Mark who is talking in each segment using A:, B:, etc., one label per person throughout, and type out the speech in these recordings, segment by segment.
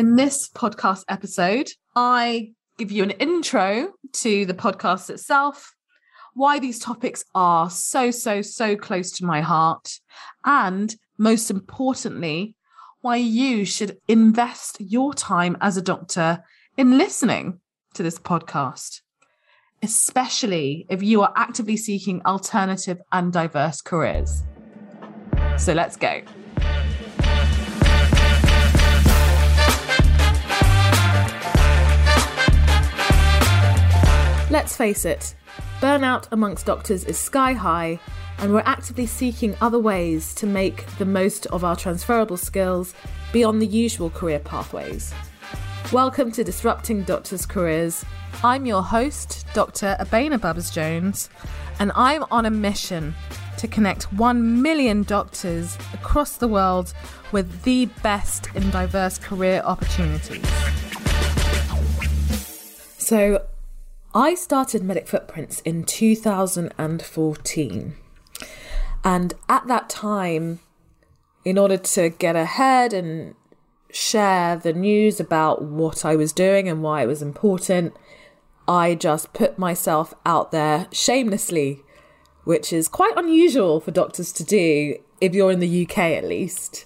A: In this podcast episode, I give you an intro to the podcast itself, why these topics are so, so, so close to my heart, and most importantly, why you should invest your time as a doctor in listening to this podcast, especially if you are actively seeking alternative and diverse careers. So let's go. Let's face it, burnout amongst doctors is sky high, and we're actively seeking other ways to make the most of our transferable skills beyond the usual career pathways. Welcome to Disrupting Doctors' Careers. I'm your host, Dr. Abena Bubbs Jones, and I'm on a mission to connect 1 million doctors across the world with the best in diverse career opportunities. So, I started Medic Footprints in 2014. And at that time, in order to get ahead and share the news about what I was doing and why it was important, I just put myself out there shamelessly, which is quite unusual for doctors to do if you're in the UK at least.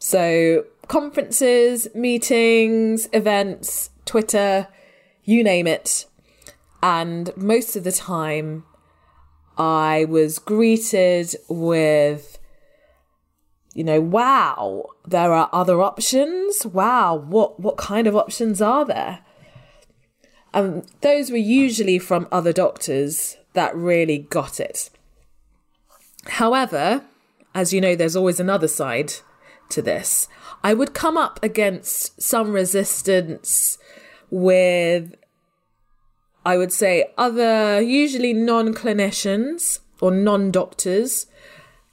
A: So, conferences, meetings, events, Twitter, you name it. And most of the time, I was greeted with, you know, wow, there are other options. Wow, what, what kind of options are there? And those were usually from other doctors that really got it. However, as you know, there's always another side to this. I would come up against some resistance with I would say other, usually non clinicians or non doctors,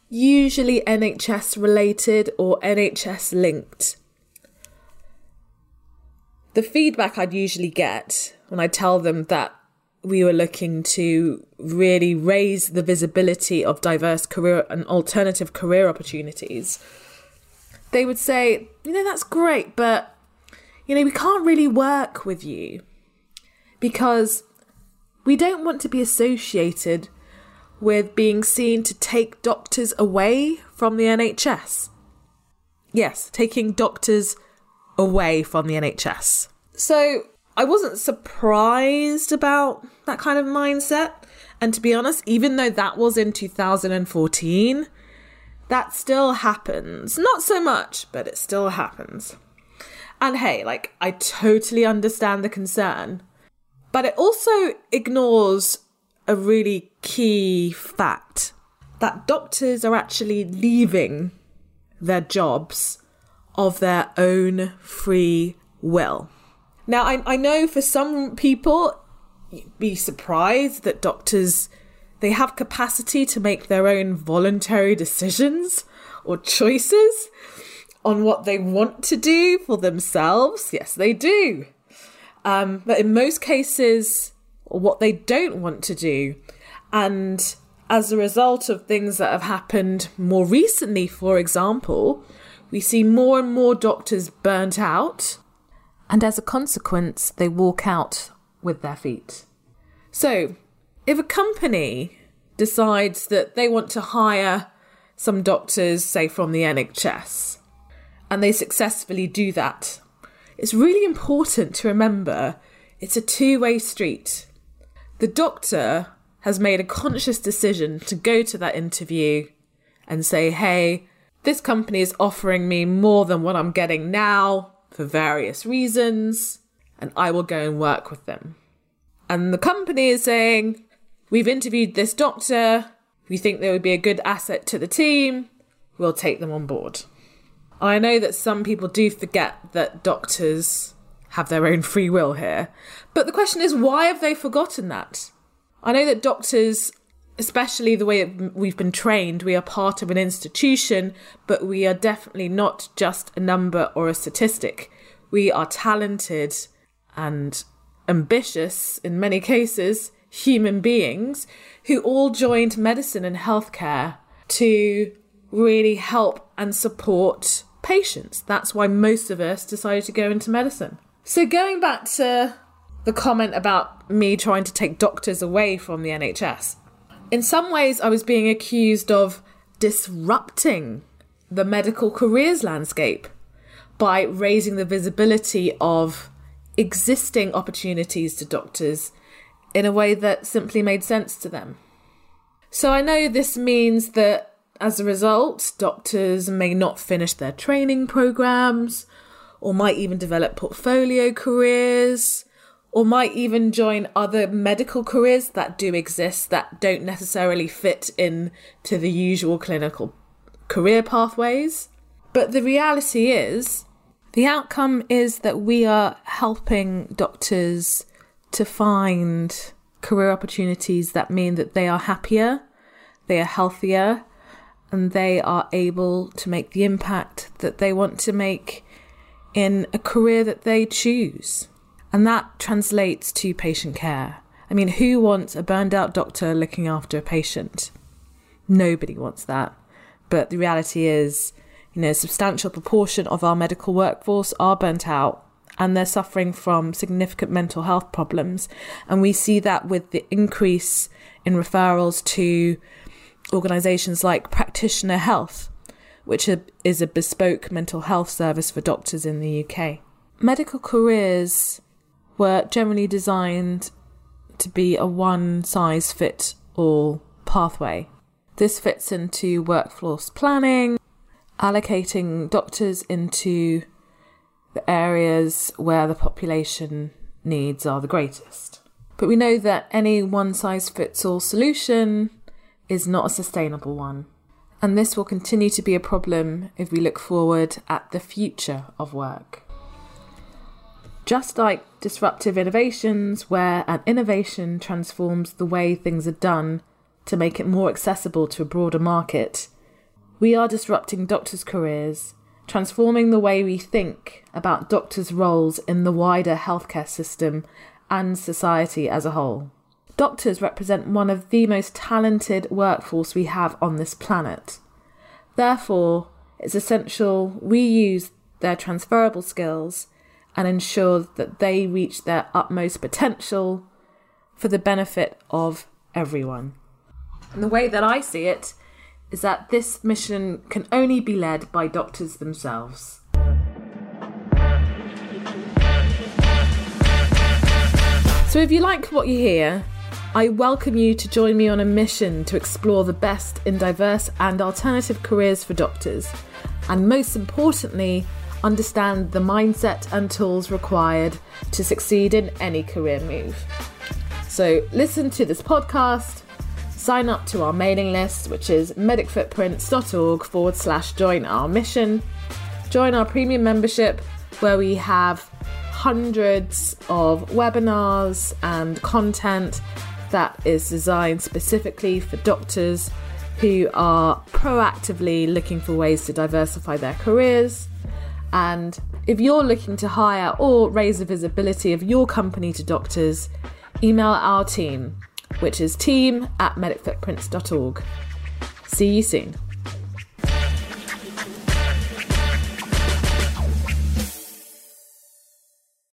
A: usually NHS related or NHS linked. The feedback I'd usually get when I tell them that we were looking to really raise the visibility of diverse career and alternative career opportunities, they would say, you know, that's great, but, you know, we can't really work with you because we don't want to be associated with being seen to take doctors away from the NHS. Yes, taking doctors away from the NHS. So I wasn't surprised about that kind of mindset. And to be honest, even though that was in 2014, that still happens. Not so much, but it still happens. And hey, like, I totally understand the concern. But it also ignores a really key fact that doctors are actually leaving their jobs of their own free will. Now, I, I know for some people, be surprised that doctors they have capacity to make their own voluntary decisions or choices on what they want to do for themselves. Yes, they do. Um, but in most cases, what they don't want to do. And as a result of things that have happened more recently, for example, we see more and more doctors burnt out. And as a consequence, they walk out with their feet. So, if a company decides that they want to hire some doctors, say from the NHS, and they successfully do that it's really important to remember it's a two way street. The doctor has made a conscious decision to go to that interview and say, hey, this company is offering me more than what I'm getting now for various reasons, and I will go and work with them. And the company is saying, we've interviewed this doctor, we think they would be a good asset to the team, we'll take them on board. I know that some people do forget that doctors have their own free will here. But the question is, why have they forgotten that? I know that doctors, especially the way we've been trained, we are part of an institution, but we are definitely not just a number or a statistic. We are talented and ambitious, in many cases, human beings who all joined medicine and healthcare to really help and support patients. That's why most of us decided to go into medicine. So, going back to the comment about me trying to take doctors away from the NHS, in some ways, I was being accused of disrupting the medical careers landscape by raising the visibility of existing opportunities to doctors in a way that simply made sense to them. So I know this means that as a result, doctors may not finish their training programs or might even develop portfolio careers or might even join other medical careers that do exist that don't necessarily fit in to the usual clinical career pathways. But the reality is, the outcome is that we are helping doctors to find career opportunities that mean that they are happier, they are healthier, and they are able to make the impact that they want to make in a career that they choose. And that translates to patient care. I mean, who wants a burned out doctor looking after a patient? Nobody wants that. But the reality is, you know, a substantial proportion of our medical workforce are burnt out and they're suffering from significant mental health problems. And we see that with the increase in referrals to organisations like Practitioner Health, which is a bespoke mental health service for doctors in the UK. Medical careers were generally designed to be a one size fit all pathway. This fits into workforce planning, allocating doctors into the areas where the population needs are the greatest. But we know that any one size fits all solution is not a sustainable one. And this will continue to be a problem if we look forward at the future of work. Just like disruptive innovations, where an innovation transforms the way things are done to make it more accessible to a broader market, we are disrupting doctors' careers transforming the way we think about doctors' roles in the wider healthcare system and society as a whole. Doctors represent one of the most talented workforce we have on this planet. Therefore, it's essential we use their transferable skills and ensure that they reach their utmost potential for the benefit of everyone. And the way that I see it is that this mission can only be led by doctors themselves. So, if you like what you hear, I welcome you to join me on a mission to explore the best in diverse and alternative careers for doctors, and most importantly, understand the mindset and tools required to succeed in any career move. So, listen to this podcast sign up to our mailing list, which is medicfootprints.org forward slash join our mission. Join our premium membership, where we have hundreds of webinars and content that is designed specifically for doctors who are proactively looking for ways to diversify their careers. And if you're looking to hire or raise the visibility of your company to doctors, email our team which is team at medicfootprints.org. See you soon.